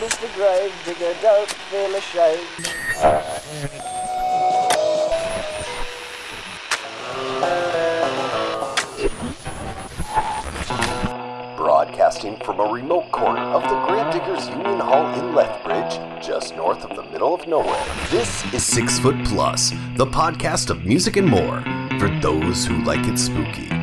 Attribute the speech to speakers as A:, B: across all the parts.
A: Mr. Gravedigger, don't feel ashamed.
B: Broadcasting from a remote corner of the Grave Diggers Union Hall in Lethbridge, just north of the middle of nowhere. This is Six Foot Plus, the podcast of music and more for those who like it spooky.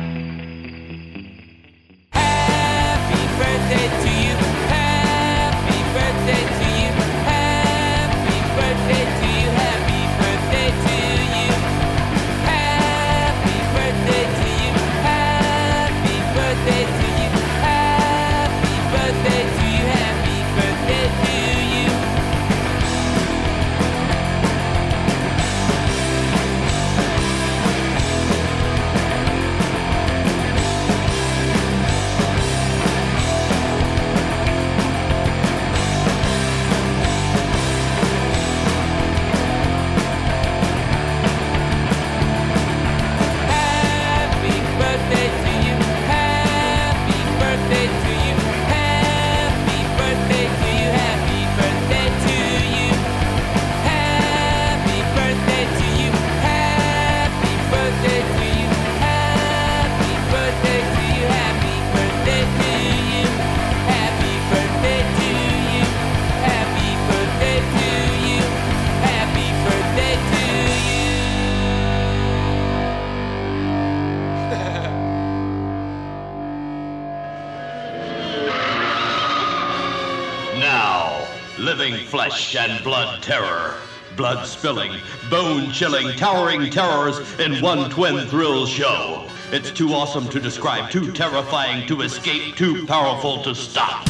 C: Spilling, bone chilling, towering terrors in one twin thrill show. It's too awesome to describe, too terrifying to escape, too powerful to stop.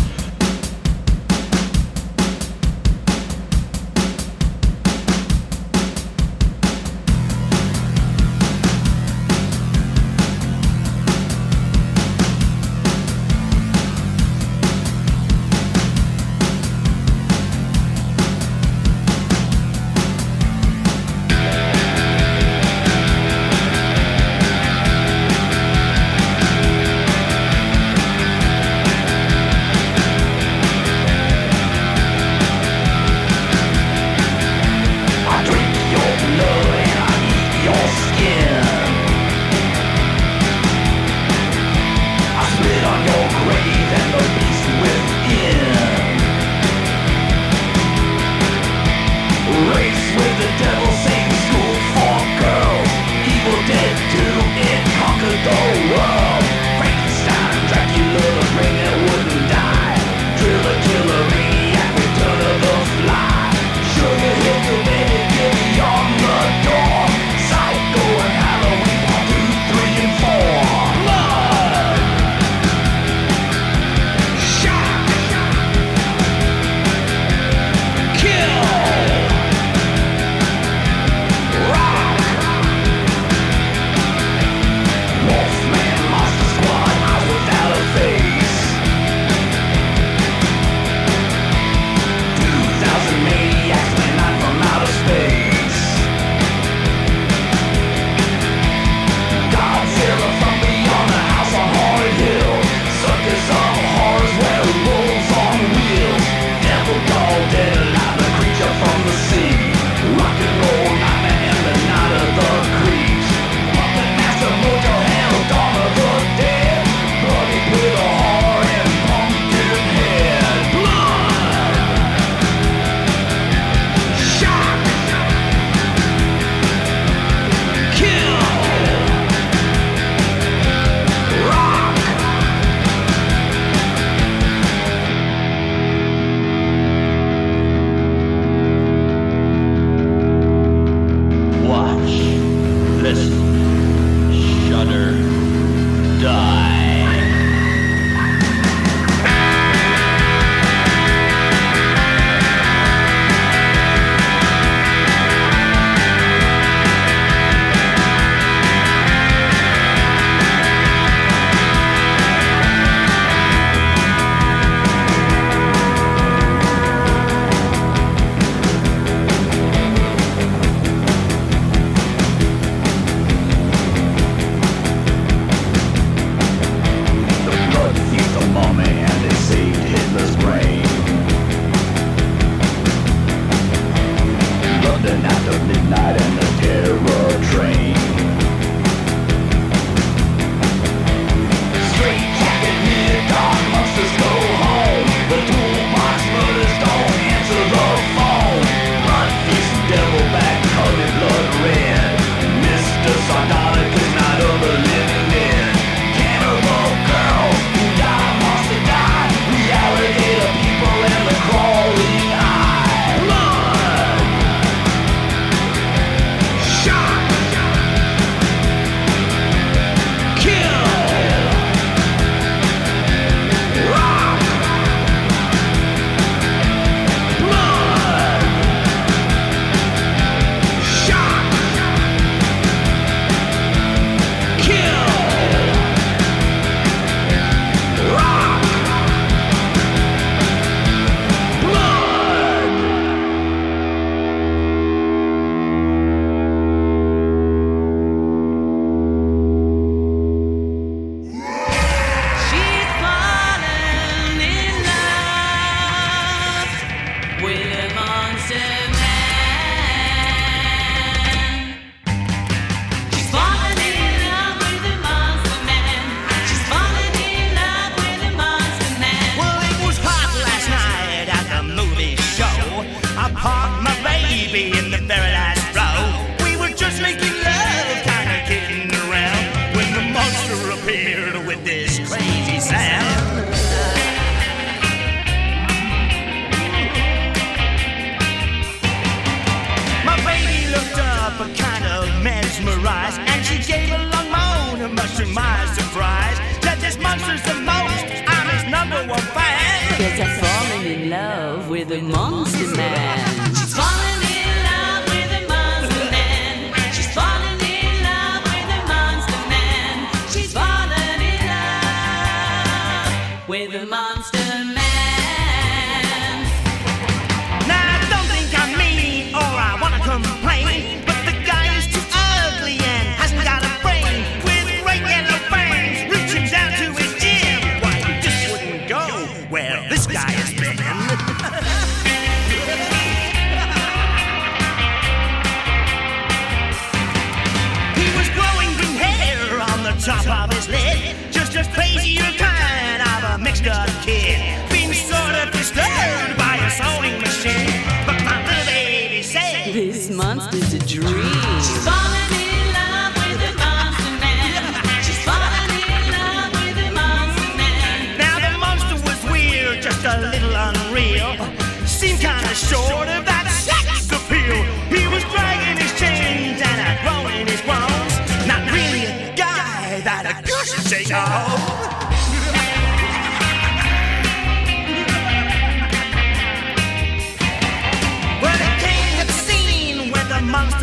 D: a
E: kind of mesmerized, and she gave a long moan, much to my surprise, that this monster's the most. I'm his
D: number one fan. Cause I've fallen in love with a monster man.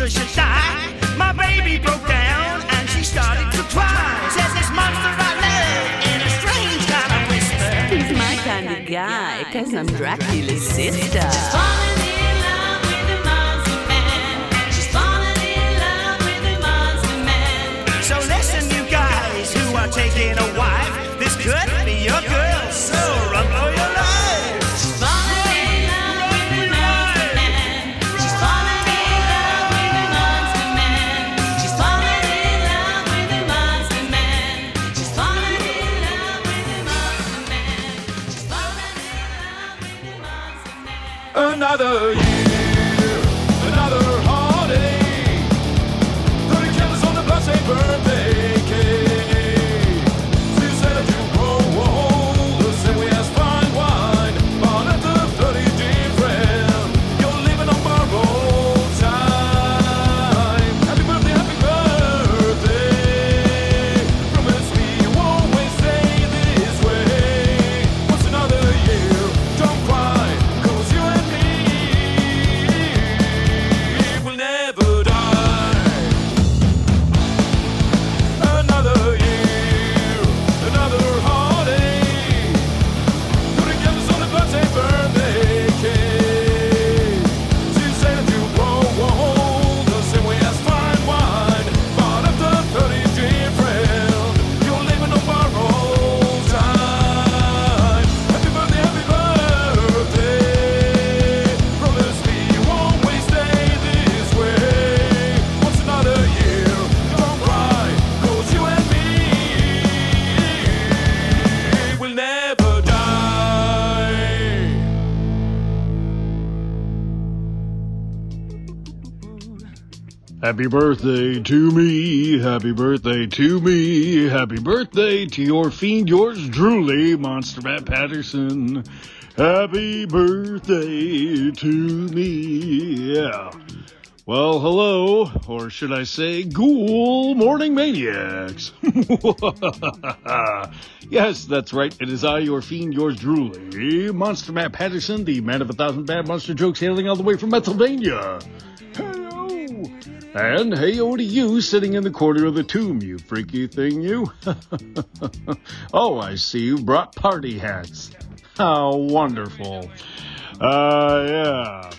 D: Monster
E: should die, my baby broke down and she started to cry. Says this monster I love in a strange kind of whisper.
D: He's my kind of guy, cause I'm Dracula's sister. She's fallen in love with a monster man. She's fallen in love with a monster man.
E: So listen, you guys who are taking a wife, this could be your girl.
F: Another Happy birthday
G: to me, happy birthday to me, happy birthday to your fiend, yours truly, Monster Matt Patterson. Happy birthday to me, yeah. Well, hello, or should I say, ghoul morning maniacs. yes, that's right, it is I, your fiend, yours truly, Monster Matt Patterson, the man of a thousand bad monster jokes hailing all the way from Pennsylvania. And heyo to you sitting in the corner of the tomb, you freaky thing, you. oh, I see you brought party hats. How wonderful. Uh, yeah.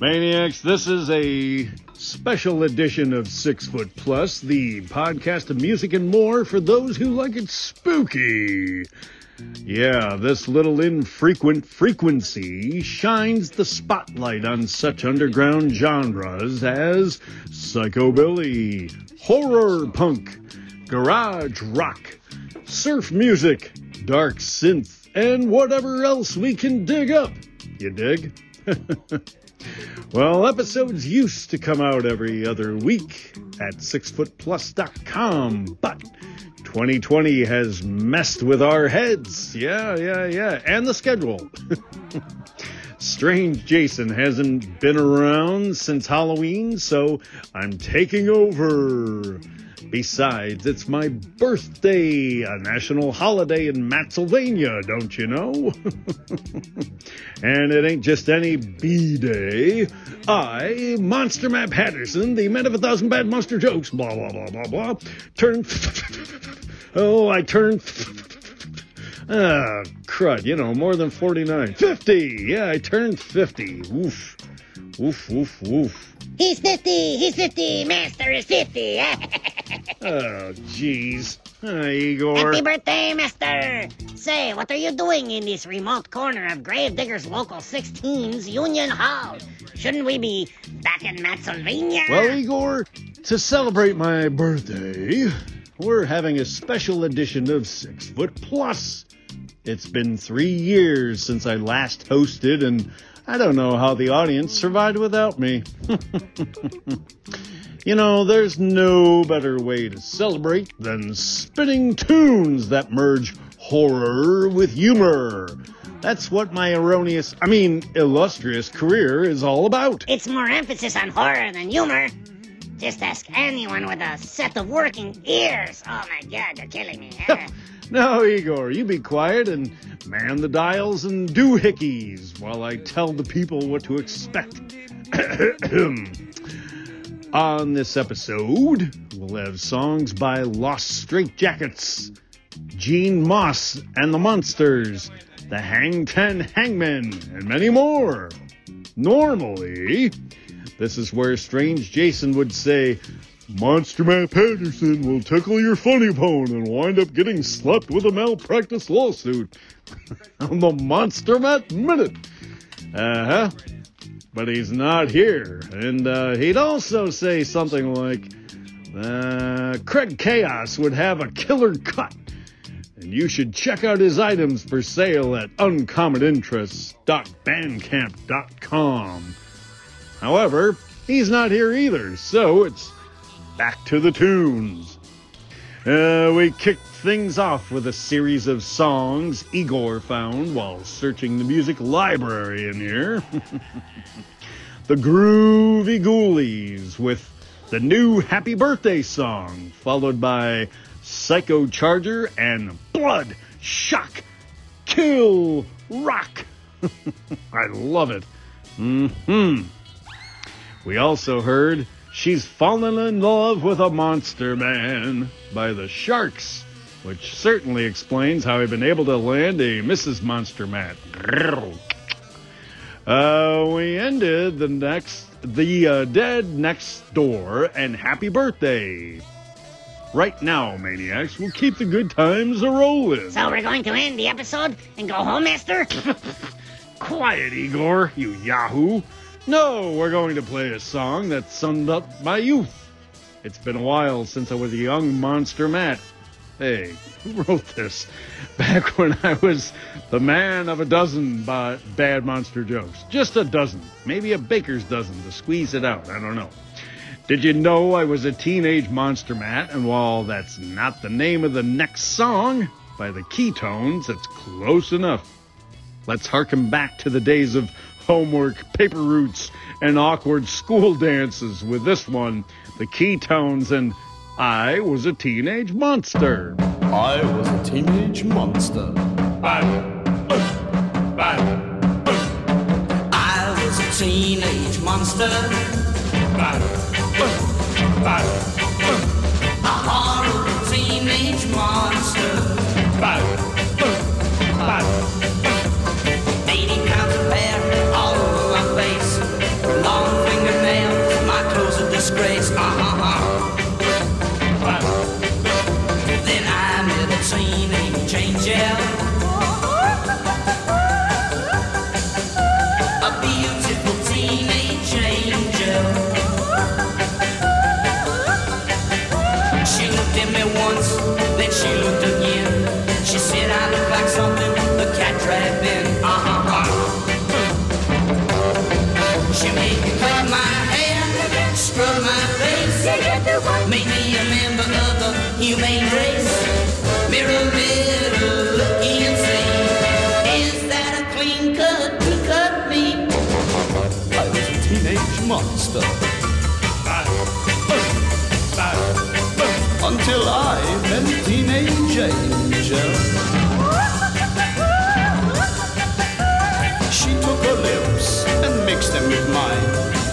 G: Maniacs, this is a special edition of Six Foot Plus, the podcast of music and more for those who like it spooky. Yeah, this little infrequent frequency shines the spotlight on such underground genres as psychobilly, horror punk, garage rock, surf music, dark synth, and whatever else we can dig up. You dig? well, episodes used to come out every other week at sixfootplus.com, but 2020 has messed with our heads. Yeah, yeah, yeah. And the schedule. Strange Jason hasn't been around since Halloween, so I'm taking over. Besides, it's my birthday, a national holiday in Matsylvania, don't you know? and it ain't just any B day. I, Monster Matt Patterson, the man of a thousand bad monster jokes, blah, blah, blah, blah, blah, turn. oh, I turned. Ah, crud, you know, more than 49. 50! Yeah, I turned 50. Oof. Oof, oof, oof.
H: He's 50! He's 50! Master is 50!
G: Oh, jeez. Hi, Igor.
H: Happy birthday, Master! Say, what are you doing in this remote corner of Gravediggers Local 16's Union Hall? Shouldn't we be back in Matsylvania?
G: Well, Igor, to celebrate my birthday, we're having a special edition of Six Foot Plus. It's been three years since I last hosted, and I don't know how the audience survived without me. you know, there's no better way to celebrate than spinning tunes that merge horror with humor. That's what my erroneous, I mean, illustrious career is all about.
H: It's more emphasis on horror than humor. Just ask anyone with a set of working ears. Oh my god, you're killing me.
G: Now, Igor, you be quiet and man the dials and doohickeys while I tell the people what to expect. On this episode, we'll have songs by Los Straitjackets, Gene Moss and the Monsters, the Hang Ten Hangmen, and many more. Normally, this is where Strange Jason would say, Monster Matt Patterson will tickle your funny bone and wind up getting slapped with a malpractice lawsuit on the Monster Matt Minute. Uh huh. But he's not here. And uh, he'd also say something like, uh, Craig Chaos would have a killer cut. And you should check out his items for sale at uncommoninterests.bandcamp.com. However, he's not here either, so it's back to the tunes. Uh, we kicked things off with a series of songs Igor found while searching the music library in here. the Groovy Ghoulies with the new Happy Birthday song, followed by Psycho Charger and Blood Shock Kill Rock. I love it. hmm We also heard She's Fallen in Love with a Monster Man by the Sharks, which certainly explains how I've been able to land a Mrs. Monster Matt. Uh, we ended the next, the uh, Dead Next Door and Happy Birthday. Right now, maniacs, we'll keep the good times a rolling.
H: so we're going to end the episode and go home, Master?
G: Quiet, Igor, you yahoo. No, we're going to play a song that summed up my youth. It's been a while since I was a young monster Matt. Hey, who wrote this? Back when I was the man of a dozen bad monster jokes. Just a dozen. Maybe a baker's dozen to squeeze it out. I don't know. Did you know I was a teenage monster Matt? And while that's not the name of the next song by the Keytones, it's close enough. Let's harken back to the days of homework, paper routes, and awkward school dances. With this one, the Keytones, and I was a teenage monster.
I: I was a teenage monster.
J: I was a teenage monster. A horrible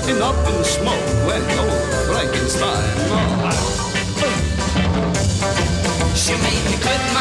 J: and
I: up in smoke went old Frankenstein.
K: She made me cut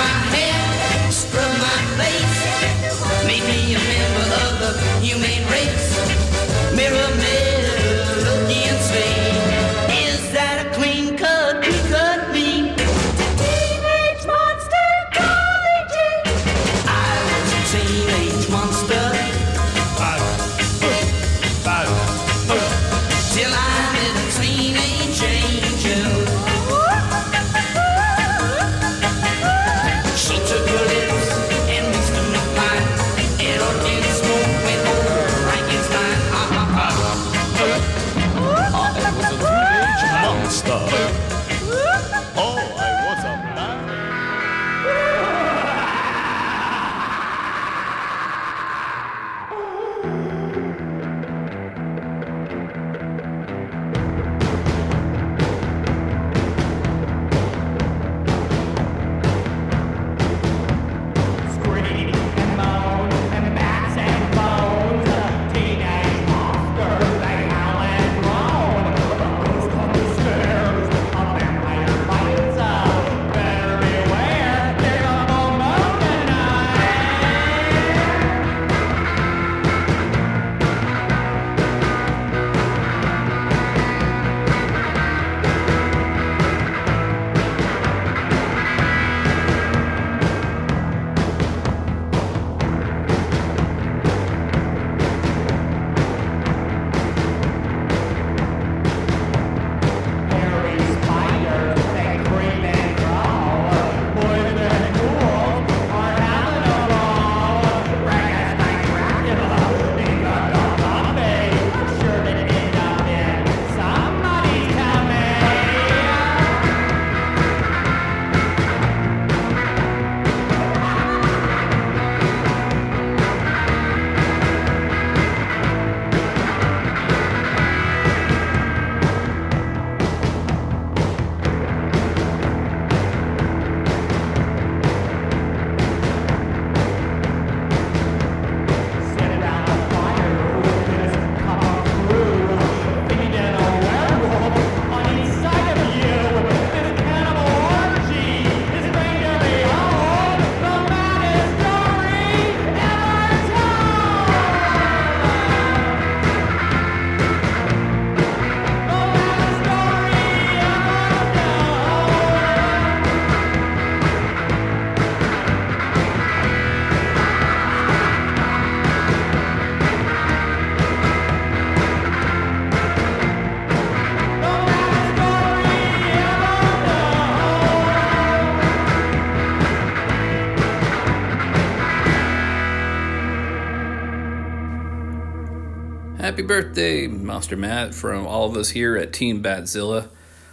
L: birthday, Monster Matt, from all of us here at Team Batzilla.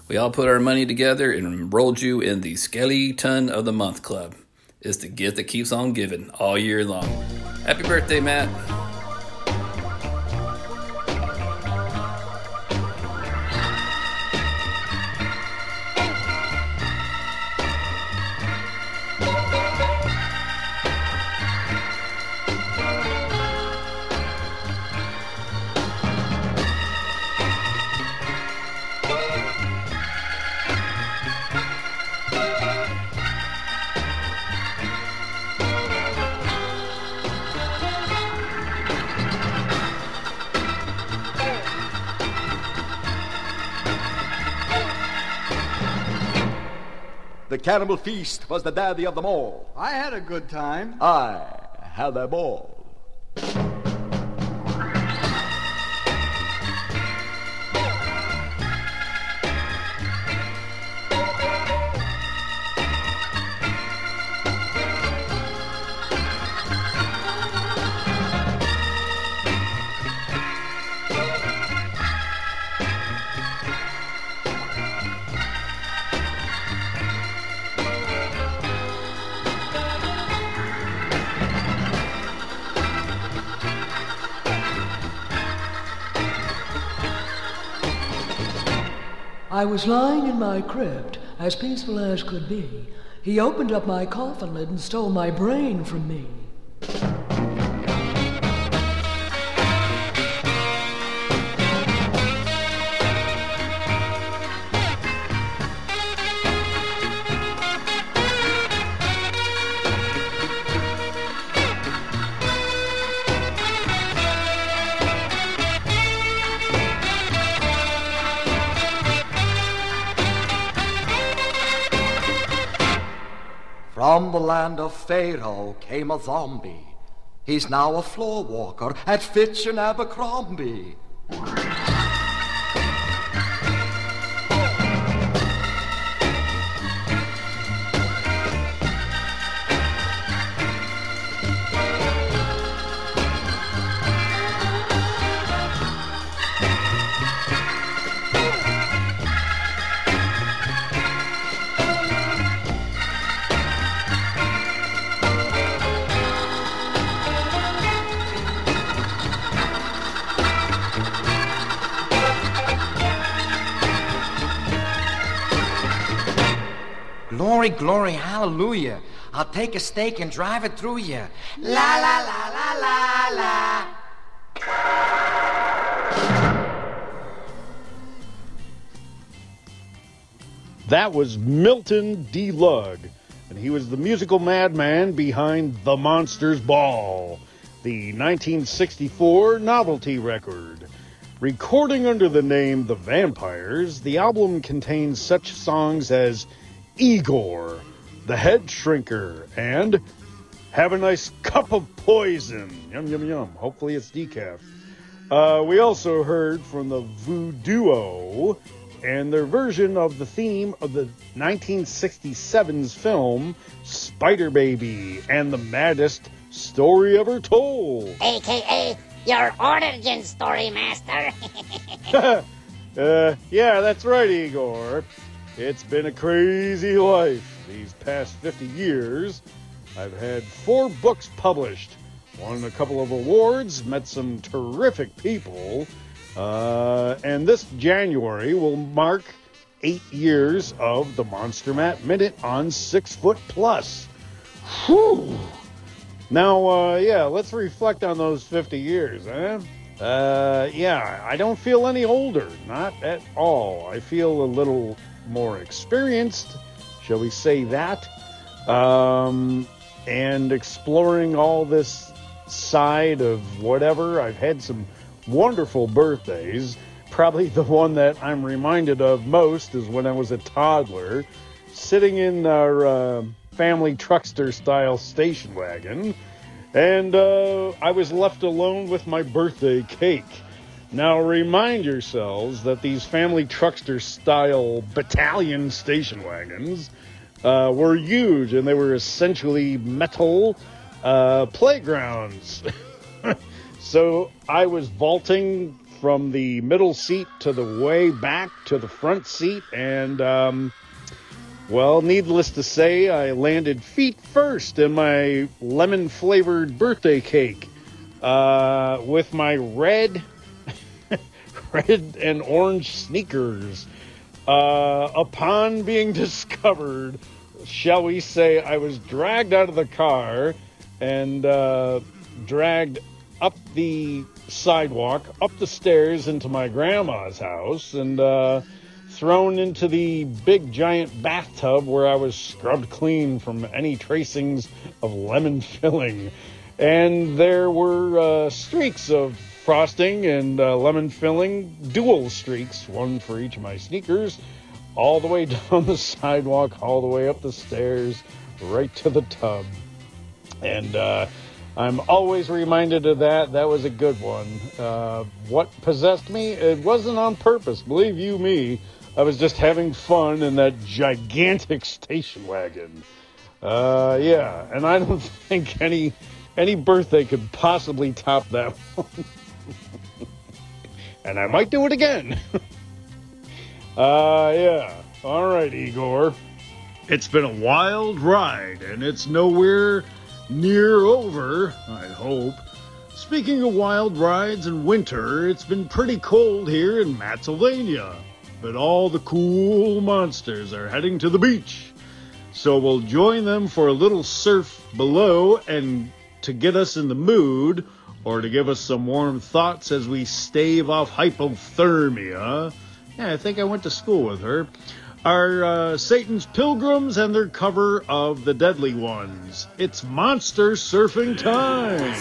L: We all put our money together and enrolled you in the Skeleton of the Month Club. It's the gift that keeps on giving all year long. Happy birthday, Matt.
M: Cannibal feast was the daddy of them all.
N: I had a good time.
M: I had them all.
O: I was lying in my crypt
N: as peaceful as could be, he opened up my coffin lid and stole my brain from me.
M: Land of Pharaoh came a zombie. He's now a floor walker at Fitch and Abercrombie.
O: Glory, hallelujah. I'll take a stake and drive it through you. La la la la la la.
G: That was Milton D. Lugg, and he was the musical madman behind The Monsters Ball, the 1964 novelty record. Recording under the name The Vampires, the album contains such songs as Igor, The Head Shrinker, and Have a Nice Cup of Poison. Yum, yum, yum. Hopefully it's decaf. Uh, we also heard from the Voodoo and their version of the theme of the 1967's film Spider Baby and the Maddest Story Ever Told.
H: AKA your origin story, Master.
G: uh, yeah, that's right, Igor. It's been a crazy life these past 50 years. I've had four books published, won a couple of awards, met some terrific people, uh, and this January will mark eight years of the Monster Matt Minute on Six Foot Plus. Whew. Now, uh, yeah, let's reflect on those 50 years, eh? Uh, yeah, I don't feel any older, not at all. I feel a little more experienced, shall we say that? Um, and exploring all this side of whatever. I've had some wonderful birthdays. Probably the one that I'm reminded of most is when I was a toddler, sitting in our uh, family truckster style station wagon, and uh, I was left alone with my birthday cake. Now, remind yourselves that these family truckster style battalion station wagons uh, were huge and they were essentially metal uh, playgrounds. so I was vaulting from the middle seat to the way back to the front seat, and um, well, needless to say, I landed feet first in my lemon flavored birthday cake uh, with my red red and orange sneakers. Uh, upon being discovered, shall we say, I was dragged out of the car and uh, dragged up the sidewalk, up the stairs into my grandma's house, and uh, thrown into the big giant bathtub where I was scrubbed clean from any tracings of lemon filling. And there were uh, streaks of frosting and uh, lemon filling, dual streaks, one for each of my sneakers, all the way down the sidewalk, all the way up the stairs, right to the tub. And uh, I'm always reminded of that. That was a good one. Uh, what possessed me? It wasn't on purpose, believe you me. I was just having fun in that gigantic station wagon. Uh, yeah, and I don't think any any birthday could possibly top that one. And I might do it again. uh, yeah. All right, Igor. It's been a wild ride, and it's nowhere near over, I hope. Speaking of wild rides and winter, it's been pretty cold here in Pennsylvania. but all the cool monsters are heading to the beach. So we'll join them for a little surf below and to get us in the mood or to give us some warm thoughts as we stave off hypothermia. Yeah, I think I went to school with her. Are uh, Satan's Pilgrims and their cover of The Deadly Ones. It's monster surfing time.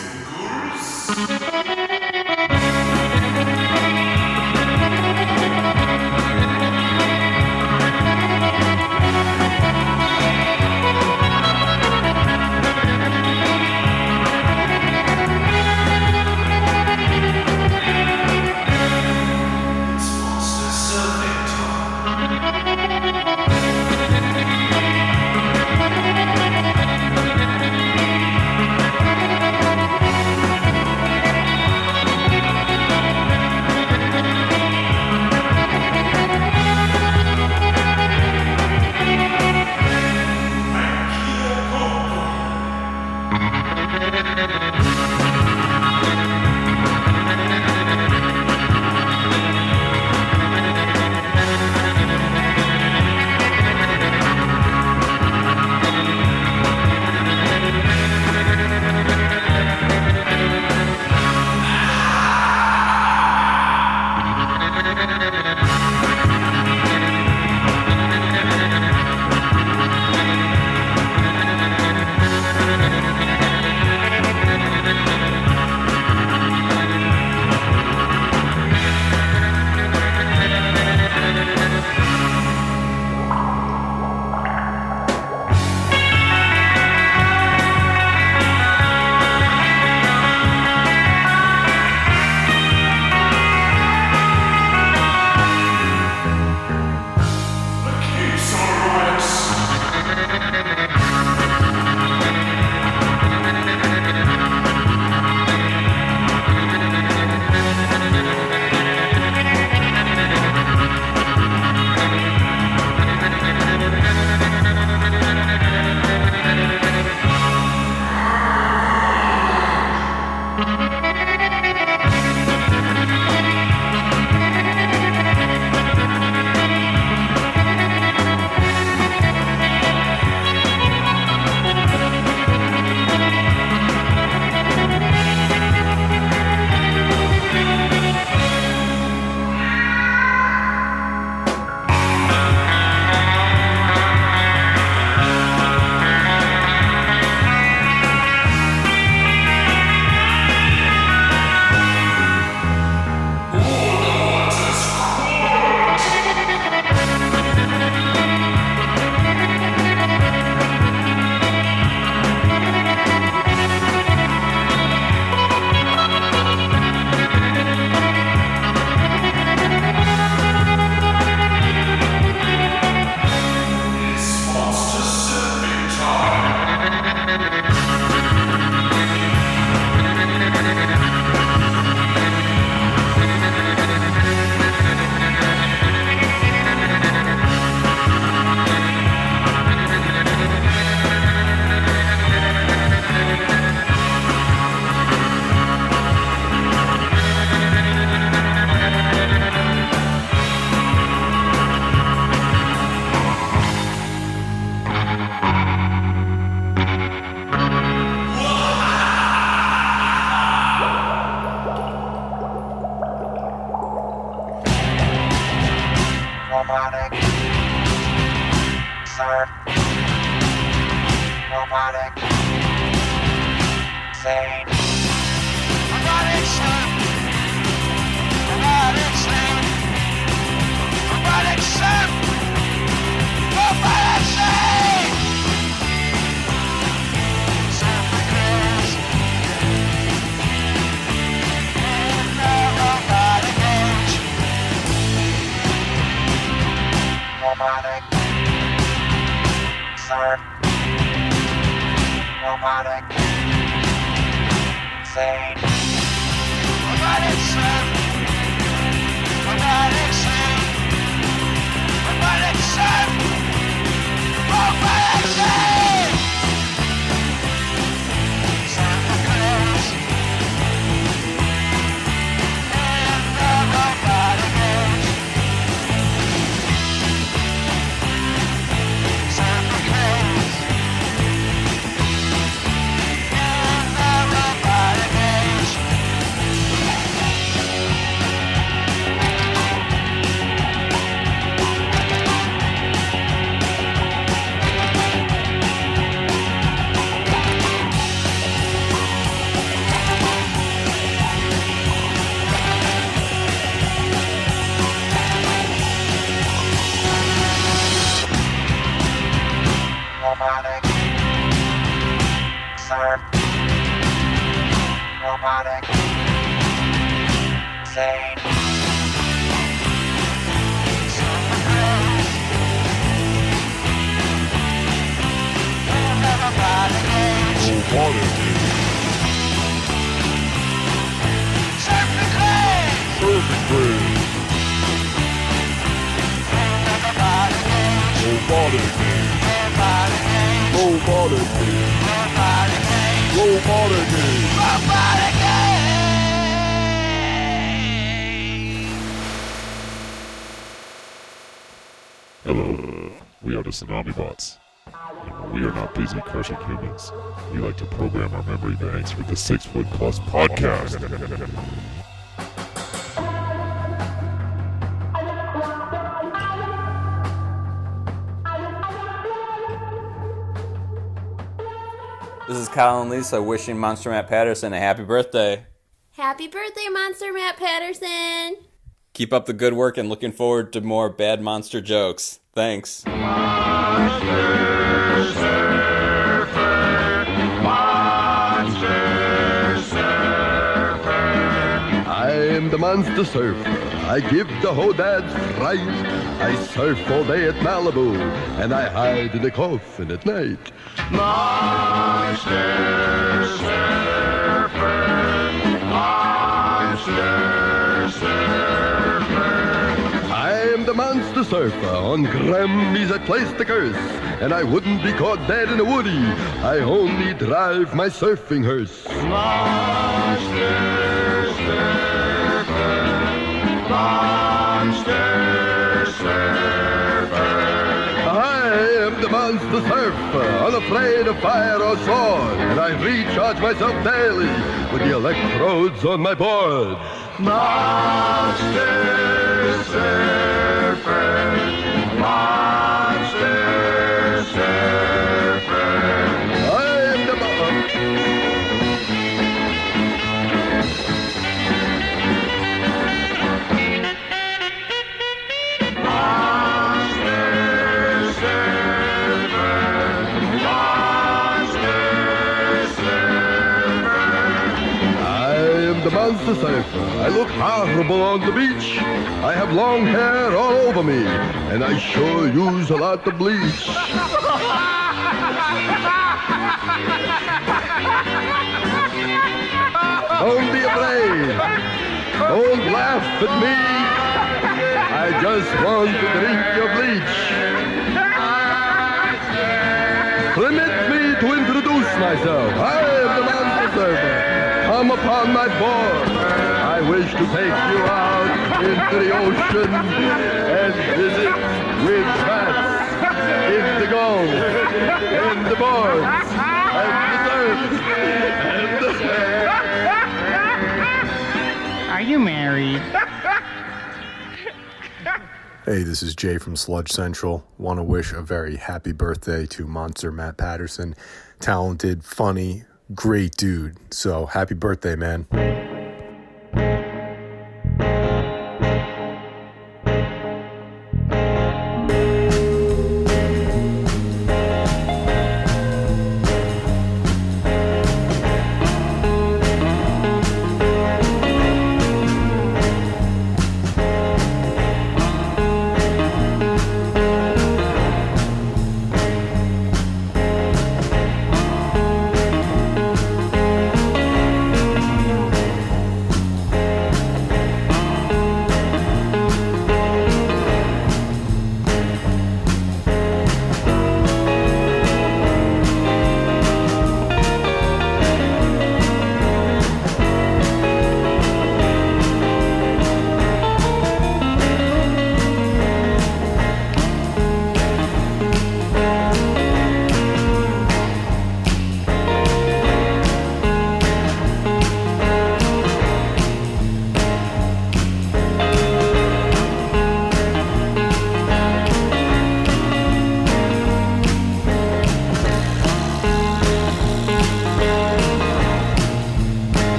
F: Tsunami Bots. We are not busy crushing humans. We like to program our memory banks with the Six Foot Plus podcast.
P: This is Kyle and Lisa wishing Monster Matt Patterson a happy birthday.
E: Happy birthday, Monster Matt Patterson!
P: Keep up the good work and looking forward to more bad monster jokes. Thanks.
Q: I'm the monster surfer. I give the hodads fright. I surf all day at Malibu, and I hide in the coffin at night.
A: Monster surfer. Monster surfer.
Q: Monster surfer. On gremmies I place the curse, and I wouldn't be caught dead in a woody. I only drive my surfing hearse.
A: Monster surfer. Monster surfer.
Q: I am the monster surfer, unafraid of fire or sword, and I recharge myself daily with the electrodes on my board.
A: Monster surfer. Monster
Q: the. I look horrible on the beach. I have long hair all over me, and I sure use a lot of bleach. Don't be afraid. Don't laugh at me. I just want to drink your bleach. Permit me to introduce myself. I am the monster surfer. Come upon my board. I wish to take you out into the ocean and visit with bats in the gold and the boards and the surf and the...
D: Are you married?
R: Hey, this is Jay from Sludge Central. Want to wish a very happy birthday to Monster Matt Patterson. Talented, funny, great dude. So happy birthday, man. Thank you.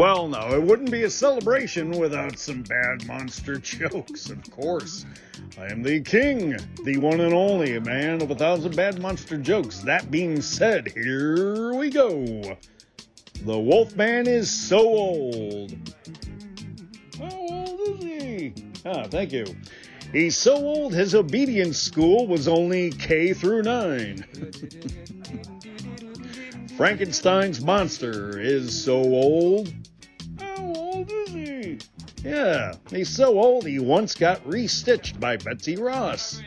G: Well, no, it wouldn't be a celebration without some bad monster jokes, of course. I am the king, the one and only man of a thousand bad monster jokes. That being said, here we go. The Wolfman is so old. How old is he? Ah, thank you. He's so old his obedience school was only K through 9. Frankenstein's monster is so old. Yeah, he's so old he once got restitched by Betsy Ross.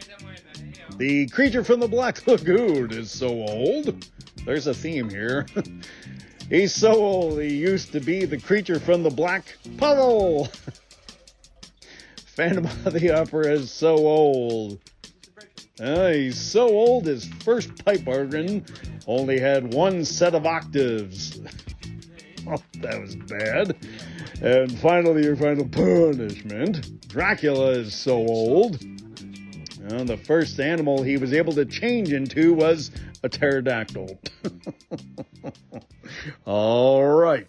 G: The creature from the Black Lagoon is so old. There's a theme here. he's so old he used to be the creature from the Black Puddle. Phantom of the Opera is so old. Uh, he's so old his first pipe organ only had one set of octaves. oh, that was bad. And finally, your final punishment. Dracula is so old. And the first animal he was able to change into was a pterodactyl. All right.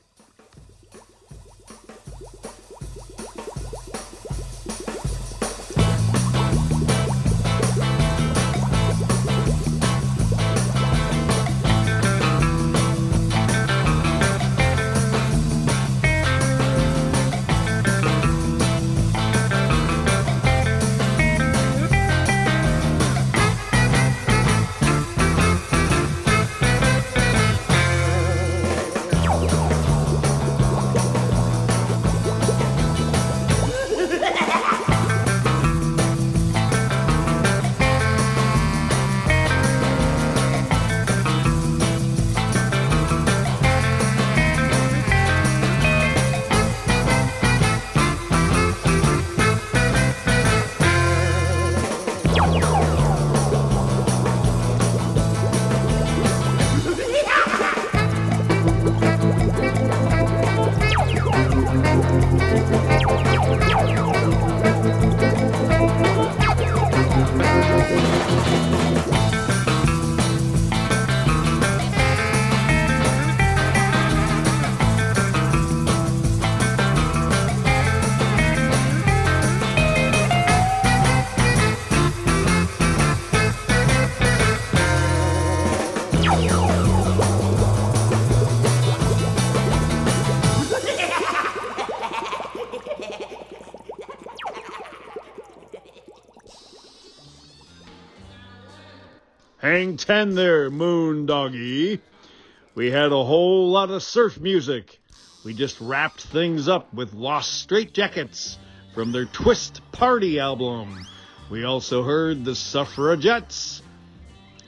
G: Hang 10 there, Moondoggie. We had a whole lot of surf music. We just wrapped things up with Los Straitjackets from their Twist Party album. We also heard the Suffragettes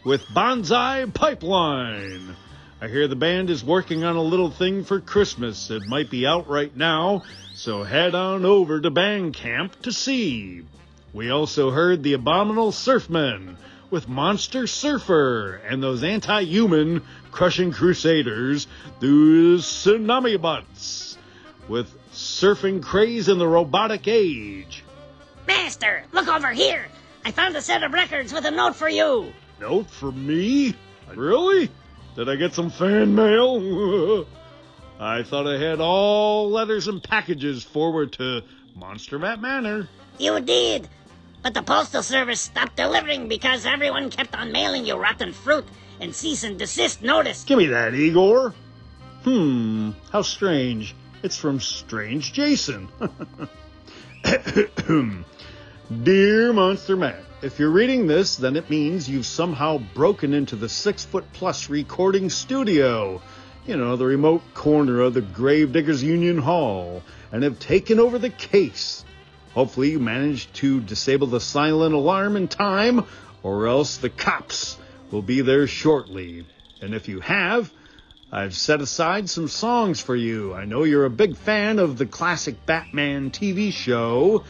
G: with Banzai Pipeline. I hear the band is working on a little thing for Christmas. It might be out right now, so head on over to Bandcamp to see. We also heard the Abominable Surfmen with Monster Surfer and those anti-human crushing crusaders, those Tsunami Bots, with Surfing Craze in the Robotic Age.
H: Master, look over here. I found a set of records with a note for you.
G: Note for me? Really? Did I get some fan mail? I thought I had all letters and packages forward to Monster Matt Manor.
H: You did. But the postal service stopped delivering because everyone kept on mailing you rotten fruit and cease and desist notice.
G: Give me that, Igor. Hmm, how strange. It's from Strange Jason. Dear Monster Man, if you're reading this, then it means you've somehow broken into the six foot plus recording studio. You know, the remote corner of the Gravediggers Union Hall, and have taken over the case. Hopefully, you managed to disable the silent alarm in time, or else the cops will be there shortly. And if you have, I've set aside some songs for you. I know you're a big fan of the classic Batman TV show,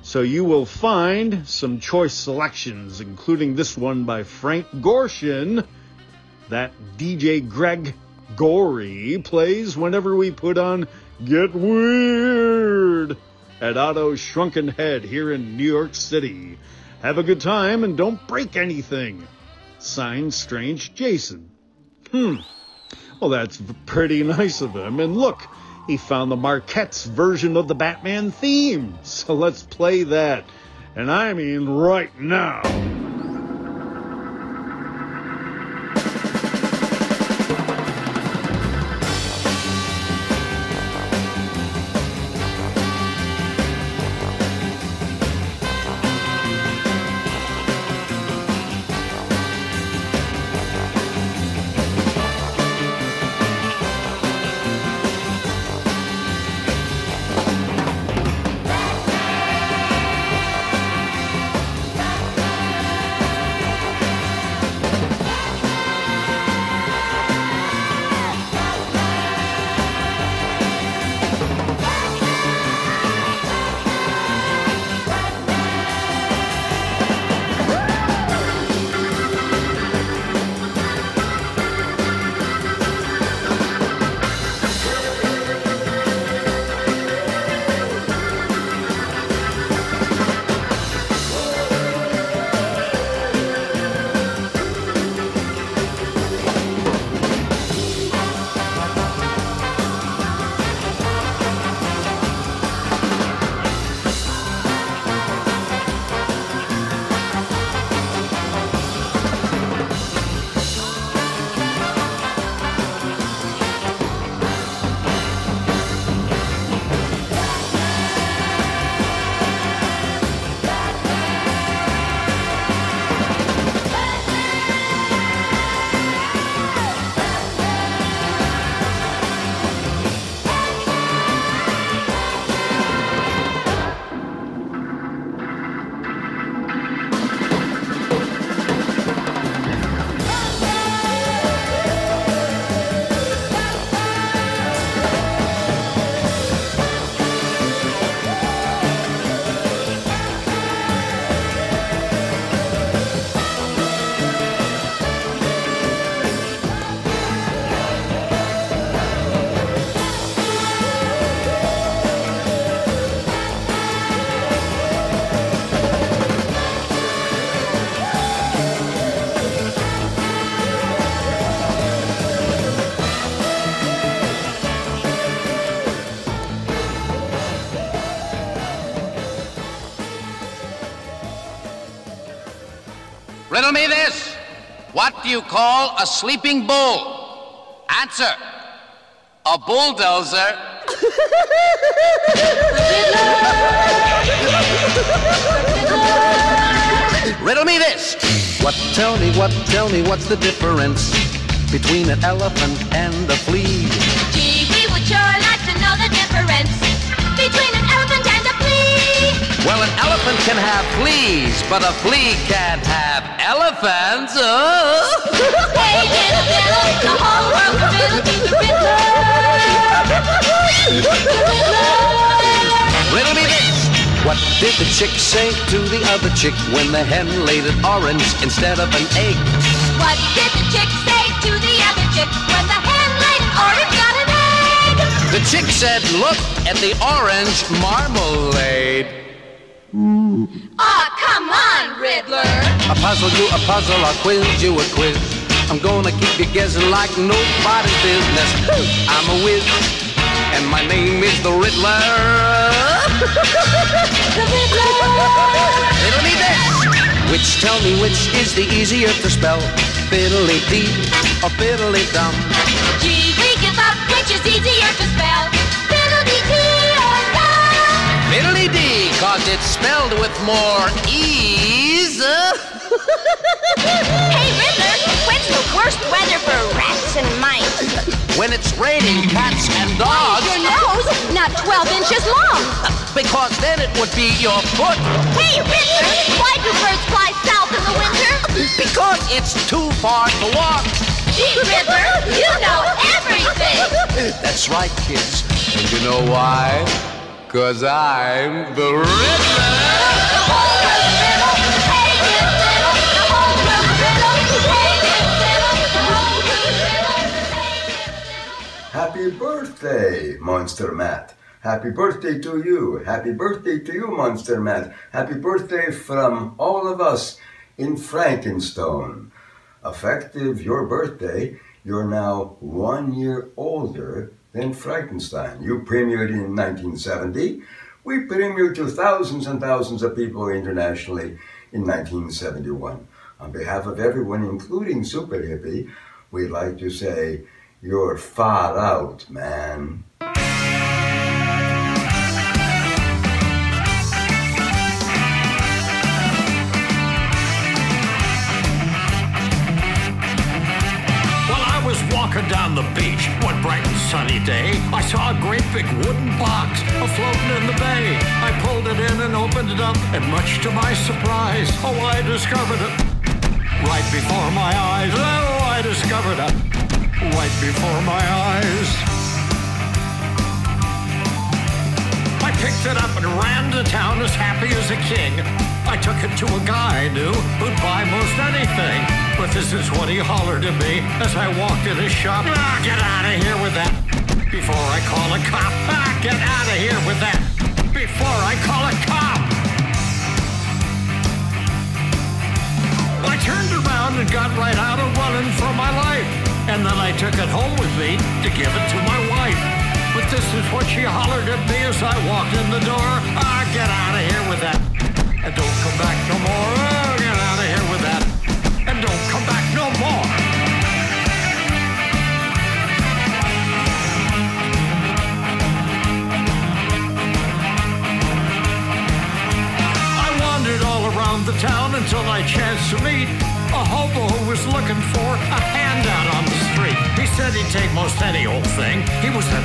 G: so you will find some choice selections, including this one by Frank Gorshin that DJ Greg Gorey plays whenever we put on Get Weird at Otto's Shrunken Head here in New York City. Have a good time and don't break anything. Signed Strange Jason. Hmm. Well, that's pretty nice of him. And look, he found the Marketts version of the Batman theme. So let's play that. And I mean right now.
S: You call a sleeping bull? Answer. A bulldozer. Riddle me this.
J: What, tell me, what, tell me, what's the difference between an elephant and a flea?
E: Gee, we would sure
J: Well, an elephant can have fleas, but a flea can't have elephants. Oh.
E: hey, riddle, riddle, the whole world's a riddle the riddler. The riddler.
J: Riddle me this. What did the chick say to the other chick when the hen laid an orange instead of an egg?
E: What did the chick say to the other chick when the hen laid an orange got an egg?
J: The chick said, look at the orange marmalade.
E: Aw, come on, Riddler.
J: A puzzle you a puzzle, I'll quiz you a quiz. I'm gonna keep you guessing like nobody's business. I'm a whiz, and my name is the Riddler.
E: The Riddler.
J: Riddle me this. Which tell me which is the easier to spell? Fiddly dee or fiddly dum?
E: Gee, we give up, which is easier to spell? Fiddle-dee-dee or dum?
J: Fiddly dee, cause it's spelled with more ease.
E: Hey, Riddler, when's the worst weather for rats and mice?
J: when it's raining cats and dogs.
E: Why Your nose, not 12 inches long.
J: Because then it would be your foot.
E: Hey, Riddler, why do birds fly south in the winter?
J: Because it's too far to walk.
E: Gee, Riddler, you know everything.
J: That's right, kids. And you know why? Cause I'm the Riddler.
T: Happy birthday, Monster Matt. Happy birthday to you. Happy birthday to you, Monster Matt. Happy birthday from all of us in Frankenstone. Effective your birthday, you're now one year older Then Frankenstein. You premiered in 1970. We premiered to thousands and thousands of people internationally in 1971. On behalf of everyone, including Super Hippie, we'd like to say, you're far out, man.
U: The beach one bright and sunny day, I saw a great big wooden box afloating in the bay. I pulled it in and opened it up, and much to my surprise, oh, I discovered it right before my eyes. Oh, I discovered it right before my eyes. I picked it up and ran to town as happy as a king. I took it to a guy I knew who'd buy most anything. But this is what he hollered at me as I walked in his shop. Ah, get out of here with that before I call a cop. Ah, get out of here with that before I call a cop. I turned around and got right out of running for my life. And then I took it home with me to give it to my wife. But this is what she hollered at me as I walked in the door. Ah, get out of here with that. And don't come back no more.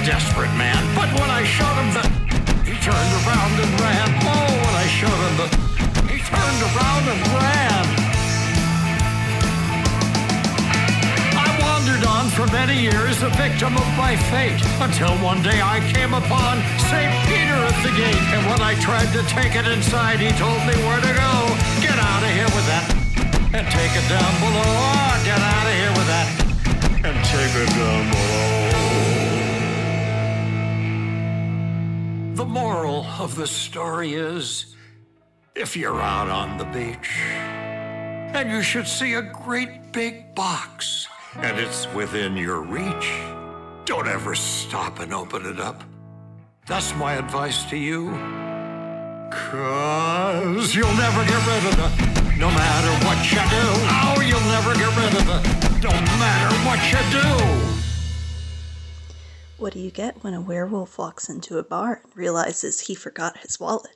U: Desperate man. But when I showed him the, he turned around and ran. Oh, when I showed him the, he turned around and ran. I wandered on for many years, a victim of my fate, until one day I came upon St. Peter at the gate. And when I tried to take it inside, he told me where to go. Get out of here with that, and take it down below. Ah, get out of here with that, and take it down below. Moral of the story is if you're out on the beach and you should see a great big box and it's within your reach, don't ever stop and open it up. That's my advice to you. Cause you'll never get rid of it, no matter what you do. Oh, you'll never get rid of it, no matter what you do.
V: What do you get when a werewolf walks into a bar and realizes he forgot his wallet?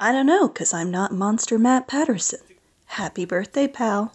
V: I don't know, 'cause I'm not Monster Matt Patterson. Happy birthday, pal.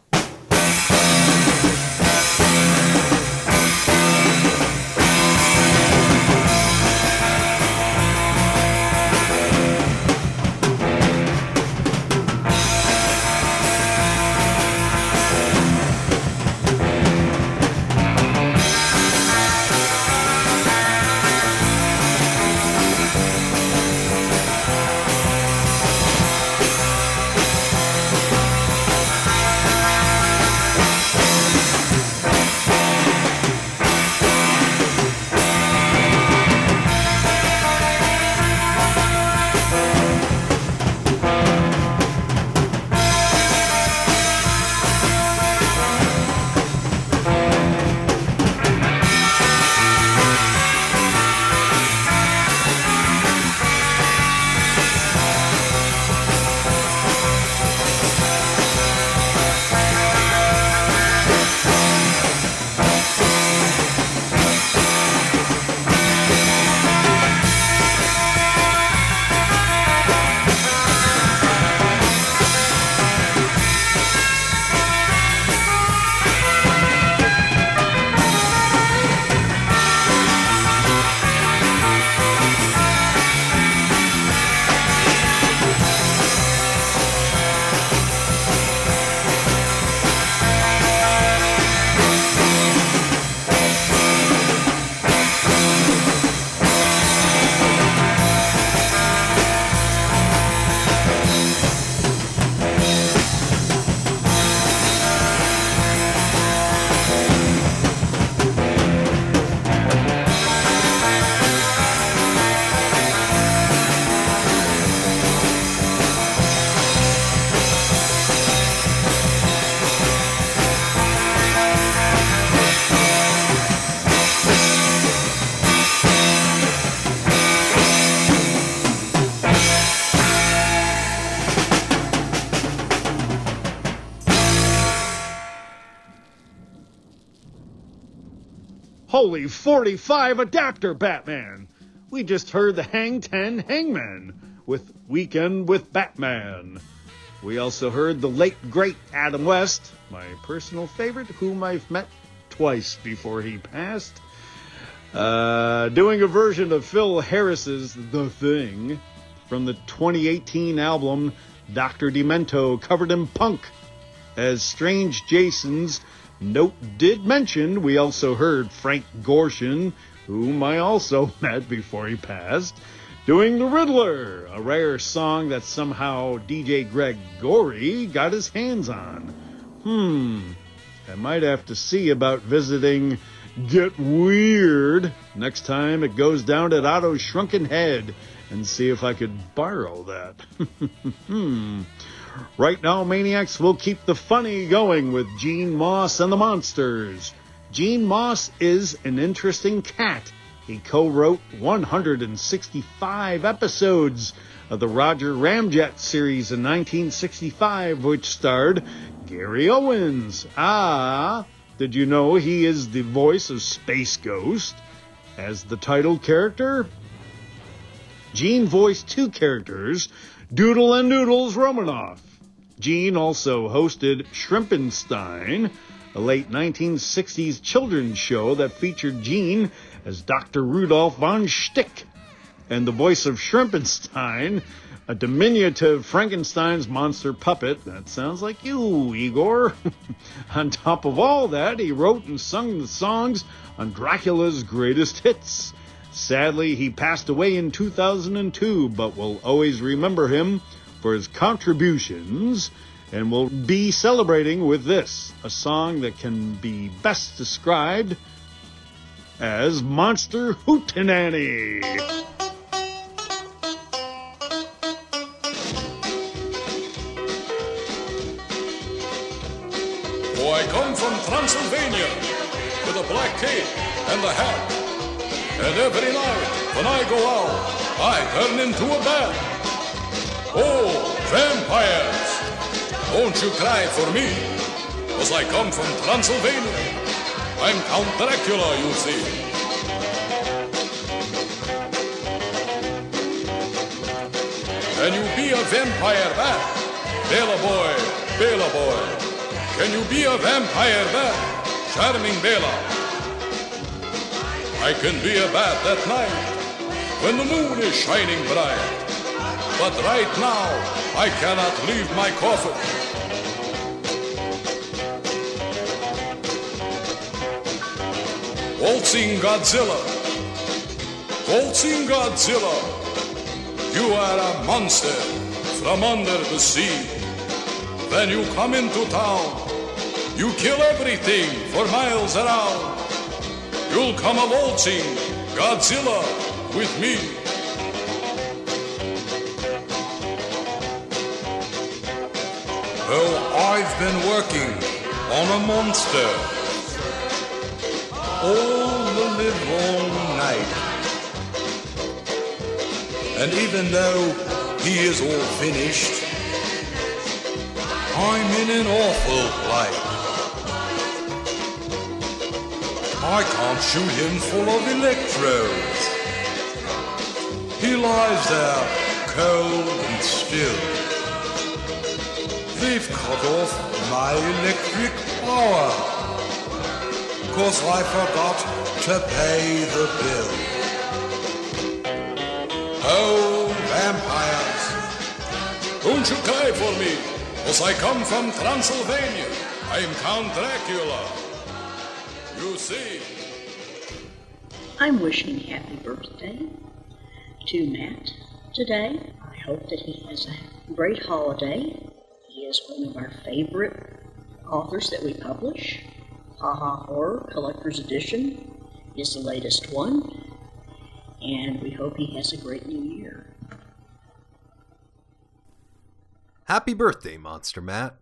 G: Holy 45 adapter Batman! We just heard the Hang 10 Hangman with Weekend with Batman. We also heard the late great Adam West, my personal favorite, whom I've met twice before he passed, uh, doing a version of Phil Harris's The Thing from the 2018 album Dr. Demento Covered in Punk. As Strange Jason's note did mention, we also heard Frank Gorshin, whom I also met before he passed, doing The Riddler, a rare song that somehow DJ Greg Gorey got his hands on. Hmm, I might have to see about visiting. Get Weird. Next time it goes down at Otto's Shrunken Head and see if I could borrow that. hmm. Right now, Maniacs will keep the funny going with Gene Moss and the Monsters. Gene Moss is an interesting cat. He co wrote 165 episodes of the Roger Ramjet series in 1965, which starred Gary Owens. Ah, did you know he is the voice of Space Ghost? As the title character, Gene voiced two characters, Doodle and Noodles Romanoff. Gene also hosted Shrimpenstein, a late 1960s children's show that featured Gene as Dr. Rudolph von Stick, and the voice of Shrimpenstein, a diminutive Frankenstein's monster puppet. That sounds like you, Igor. on top of all that, he wrote and sung the songs on Dracula's greatest hits. Sadly, he passed away in 2002, but we'll always remember him for his contributions and we'll be celebrating with this, a song that can be best described as Monster Hootenanny.
F: I come from Transylvania with a black cape and a hat. And every night when I go out, I turn into a bat. Oh, vampires, don't you cry for me, cause I come from Transylvania. I'm Count Dracula, you see. Can you be a vampire bat? Bela boy, Bela boy. Can you be a vampire bat? Charming Bela. I can be a bat at night when the moon is shining bright. But right now, I cannot leave my coffin. Waltzing Godzilla. Waltzing Godzilla. You are a monster from under the sea. When you come into town, you kill everything for miles around. You'll come a waltzing Godzilla with me. Oh, I've been working on a monster all the live long night. And even though he is all finished, I'm in an awful plight. I can't shoot him full of electrodes. He lies there cold and still. They've cut off my electric power. Cause I forgot to pay the bill. Oh, vampires, don't you cry for me, cause I come from Transylvania. I am Count Dracula.
W: I'm wishing happy birthday to Matt today. I hope that he has a great holiday. He is one of our favorite authors that we publish. Haha Horror Collector's Edition is the latest one, and we hope he has a great new year.
X: Happy birthday, Monster Matt.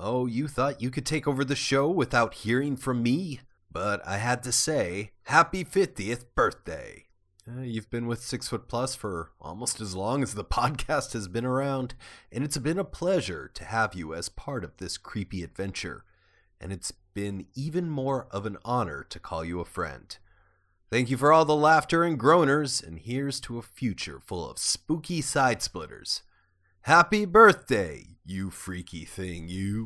X: Oh, you thought you could take over the show without hearing from me? But I had to say, happy 50th birthday. Uh, you've been with Six Foot Plus for almost as long as the podcast has been around, and it's been a pleasure to have you as part of this creepy adventure. And it's been even more of an honor to call you a friend. Thank you for all the laughter and groaners, and here's to a future full of spooky side splitters. Happy birthday, you freaky thing, you.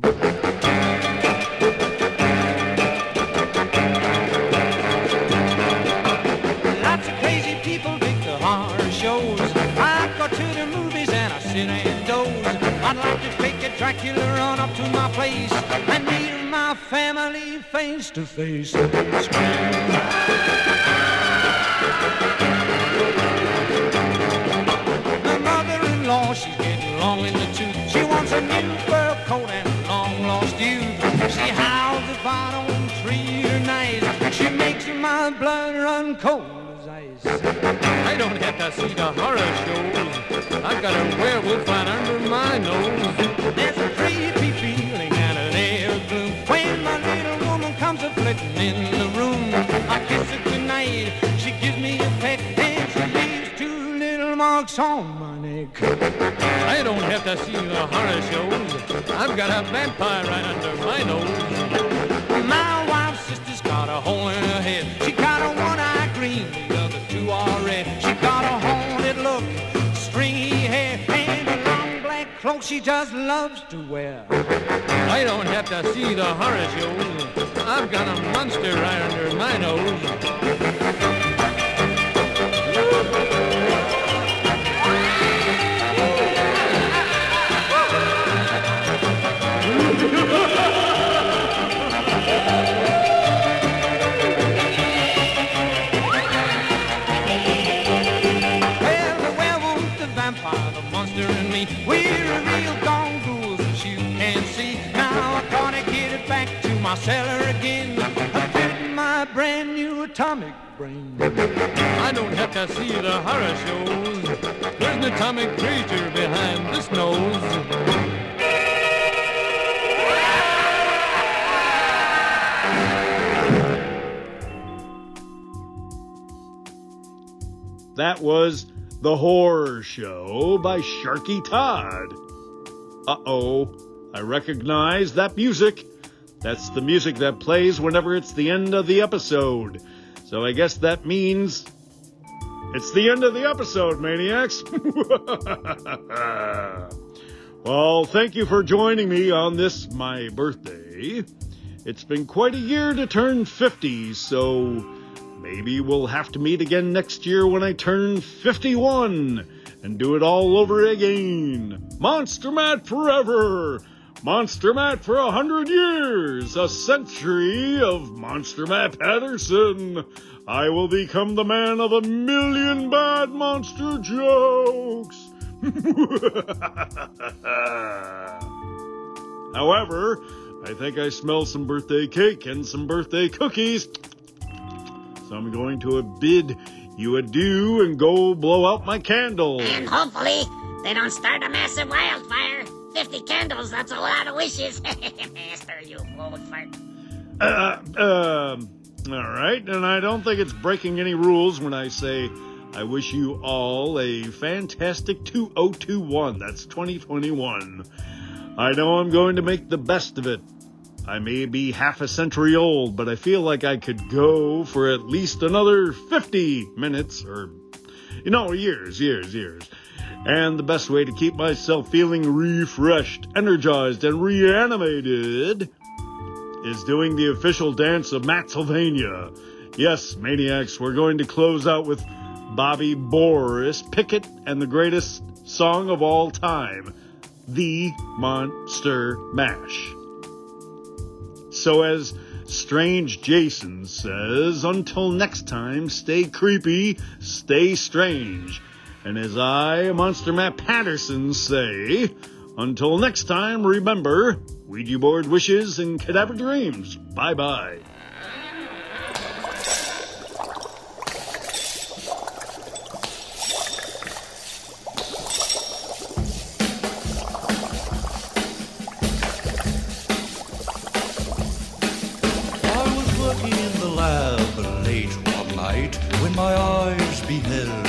Y: Dracula run up to my place and meet my family face to face. My mother-in-law, she's getting long in the tooth. She wants a new fur coat and a long-lost youth. She howls if I don't treat her nice. She makes my blood run cold as ice.
F: I don't have to see the horror shows. I've got a werewolf right under my nose.
Y: There's a creepy feeling and an air of gloom when my little woman comes a flitting in the room. I kiss her goodnight, she gives me a peck, and she leaves two little marks on my neck.
F: I don't have to see the horror shows. I've got a vampire right under my nose.
Y: My wife's sister's got a hole in her head. She got a one-eye green, cloak she just loves to wear.
F: I don't have to see the horror shows. I've got a monster right under my nose.
Y: My cellar again. I fit my brand new atomic brain.
F: I don't have to see the horror shows. There's an atomic creature behind this nose.
G: That was The Horror Show by Sharky Todd. Uh oh, I recognize that music. That's the music that plays whenever it's the end of the episode. So I guess that means it's the end of the episode, maniacs. well, thank you for joining me on this, my birthday. It's been quite a year to turn 50, so maybe we'll have to meet again next year when I turn 51 and do it all over again. Monster Matt forever! Monster Matt for a hundred years! A century of Monster Matt Patterson! I will become the man of a million bad monster jokes! However, I think I smell some birthday cake and some birthday cookies. So I'm going to bid you adieu and go blow out my candle.
H: And hopefully, they don't start a massive wildfire. 50 candles, that's a lot of wishes. Master, you old fart.
G: Uh, um, all right, and I don't think it's breaking any rules when I say I wish you all a fantastic 2021. That's 2021. I know I'm going to make the best of it. I may be half a century old, but I feel like I could go for at least another 50 minutes or, you know, years, years, years. And the best way to keep myself feeling refreshed, energized, and reanimated is doing the official dance of Mattsylvania. Yes, maniacs, we're going to close out with Bobby Boris Pickett and the greatest song of all time, The Monster Mash. So, as Strange Jason says, until next time, stay creepy, stay strange. And as I, Monster Matt Patterson, say, until next time, remember Ouija board wishes and cadaver dreams. Bye bye.
Z: I was working in the lab late one night when my eyes beheld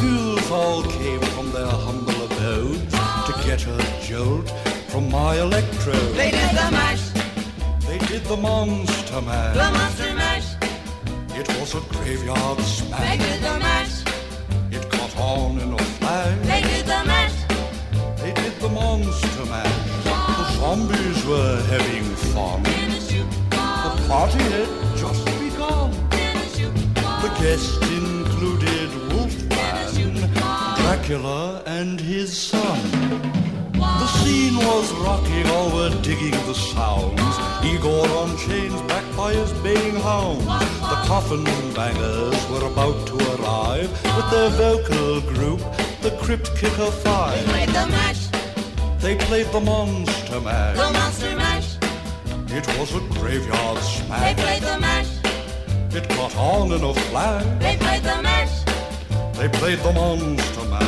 F: The all came from their humble abodes to get a jolt from my electrode.
E: They did the mash.
F: They did the monster mash.
E: The monster mash.
F: It was a graveyard smash.
E: They did the mash.
F: It caught on in a flash.
E: They did the mash.
F: They did the monster mash. The zombies were having fun. The party had just begun. The guests included Wolfman, Dracula, and his son. The scene was rocking, all were digging the sounds. Igor on chains, backed by his baying hounds. The coffin bangers were about to arrive with their vocal group, the Crypt Kicker Five.
E: They Played the mash.
F: They played the monster mash.
E: The monster mash.
F: It was a graveyard smash.
E: They played the mash.
F: It caught on in a flash.
E: They played the mash.
F: They played the monster mash.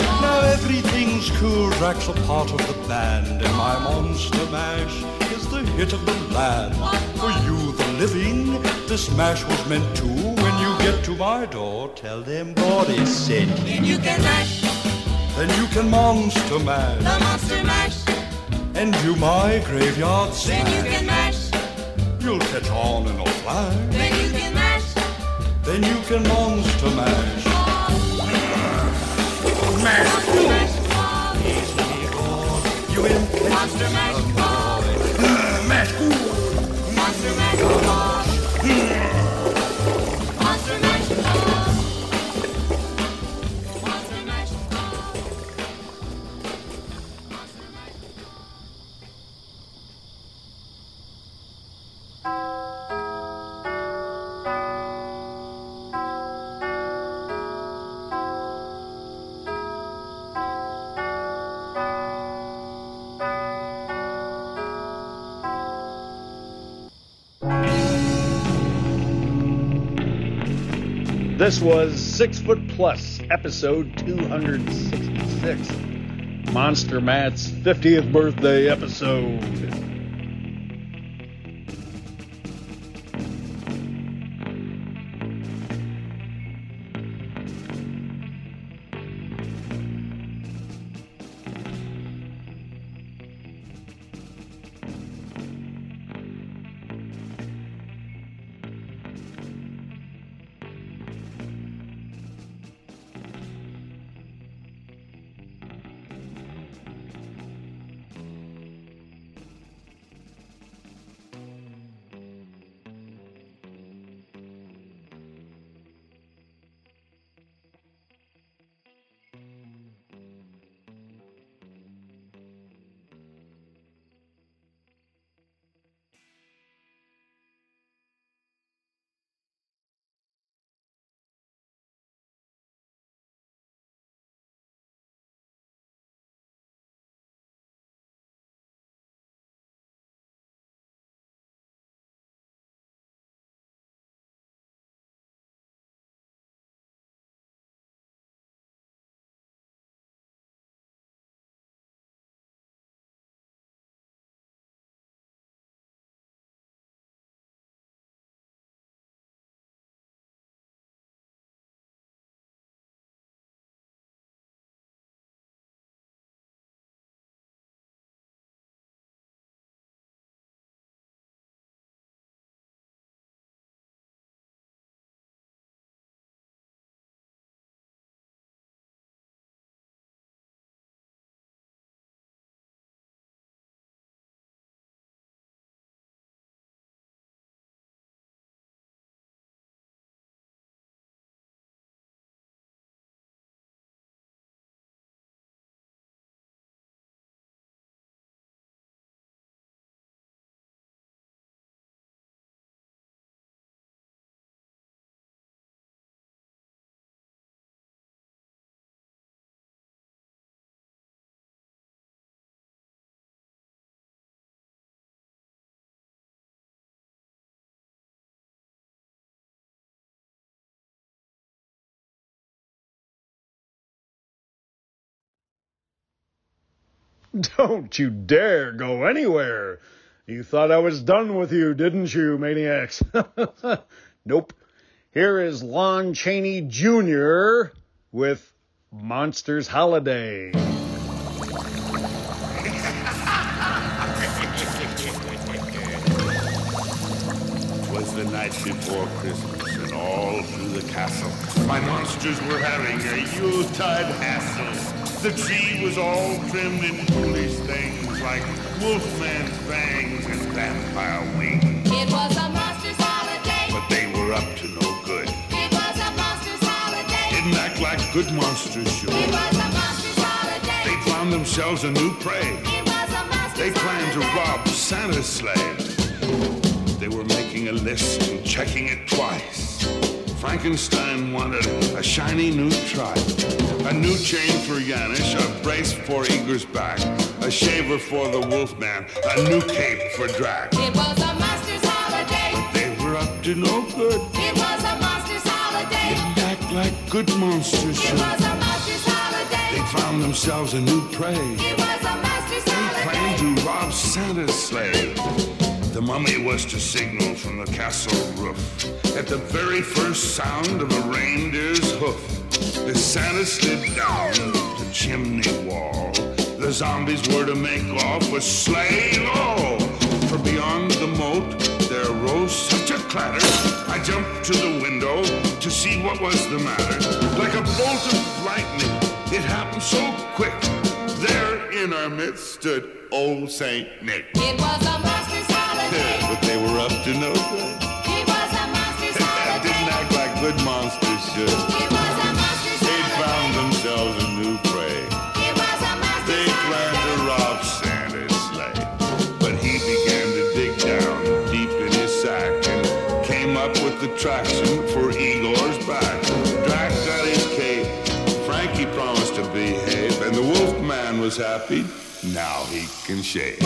F: Now everything's cool. Drax a part of the band, and my monster mash is the hit of the land. For you, the living, this mash was meant to. When you get to my door, tell them God is sent.
E: Then you can mash.
F: Then you can monster mash.
E: The monster mash.
F: and do my graveyard smash.
E: Then you can mash.
F: You'll catch on in a flash.
E: Then you can mash.
F: Then you can monster mash.
E: Monster mash.
F: You in
E: Monster mash.
F: mash.
G: This was Six Foot Plus, episode 266. Monster Matt's 50th birthday episode. Don't you dare go anywhere. You thought I was done with you, didn't you, maniacs? nope. Here is Lon Chaney Jr. with Monsters Holiday.
A: Twas the night before Christmas, and all through the castle, my monsters were having a Yuletide hassle. The tree was all trimmed in foolish things like wolfman's fangs and vampire wings.
E: It was a monster's holiday.
A: But they were up to no good.
E: It was a monster's holiday.
A: Didn't act like good monsters should.
E: It was a monster's holiday.
A: They found themselves a new prey.
E: It was a monster's
A: They planned to rob Santa's sleigh. They were making a list and checking it twice. Frankenstein wanted a shiny new tripe, a new chain for Yanish, a brace for Igor's back, a shaver for the Wolfman, a new cape for Drac.
E: It was a monster's holiday.
A: They were up to no good.
E: It was a monster's holiday.
A: Didn't act like good monsters
E: It
A: should.
E: was a monster's holiday.
A: They found themselves a new prey.
E: It was a monster's holiday.
A: They planned to rob Santa's sleigh. The mummy was to signal from the castle roof at the very first sound of a reindeer's hoof. The Santa slid down the chimney wall. The zombies were to make off with sleigh all. For beyond the moat there rose such a clatter. I jumped to the window to see what was the matter. Like a bolt of lightning, it happened so quick. There in our midst stood old Saint Nick.
E: It was a holiday.
A: but they were up to no good.
E: It was a holiday.
A: Didn't act like good monsters should.
E: It was a monster's
A: They found themselves a new prey.
E: It was a monster's
A: They planned to rob Santa's sleigh. But he began to dig down deep in his sack and came up with the traction for Igor's back. Drac got his cape. Frankie promised to behave, and the Wolfman was happy. Now he can shave.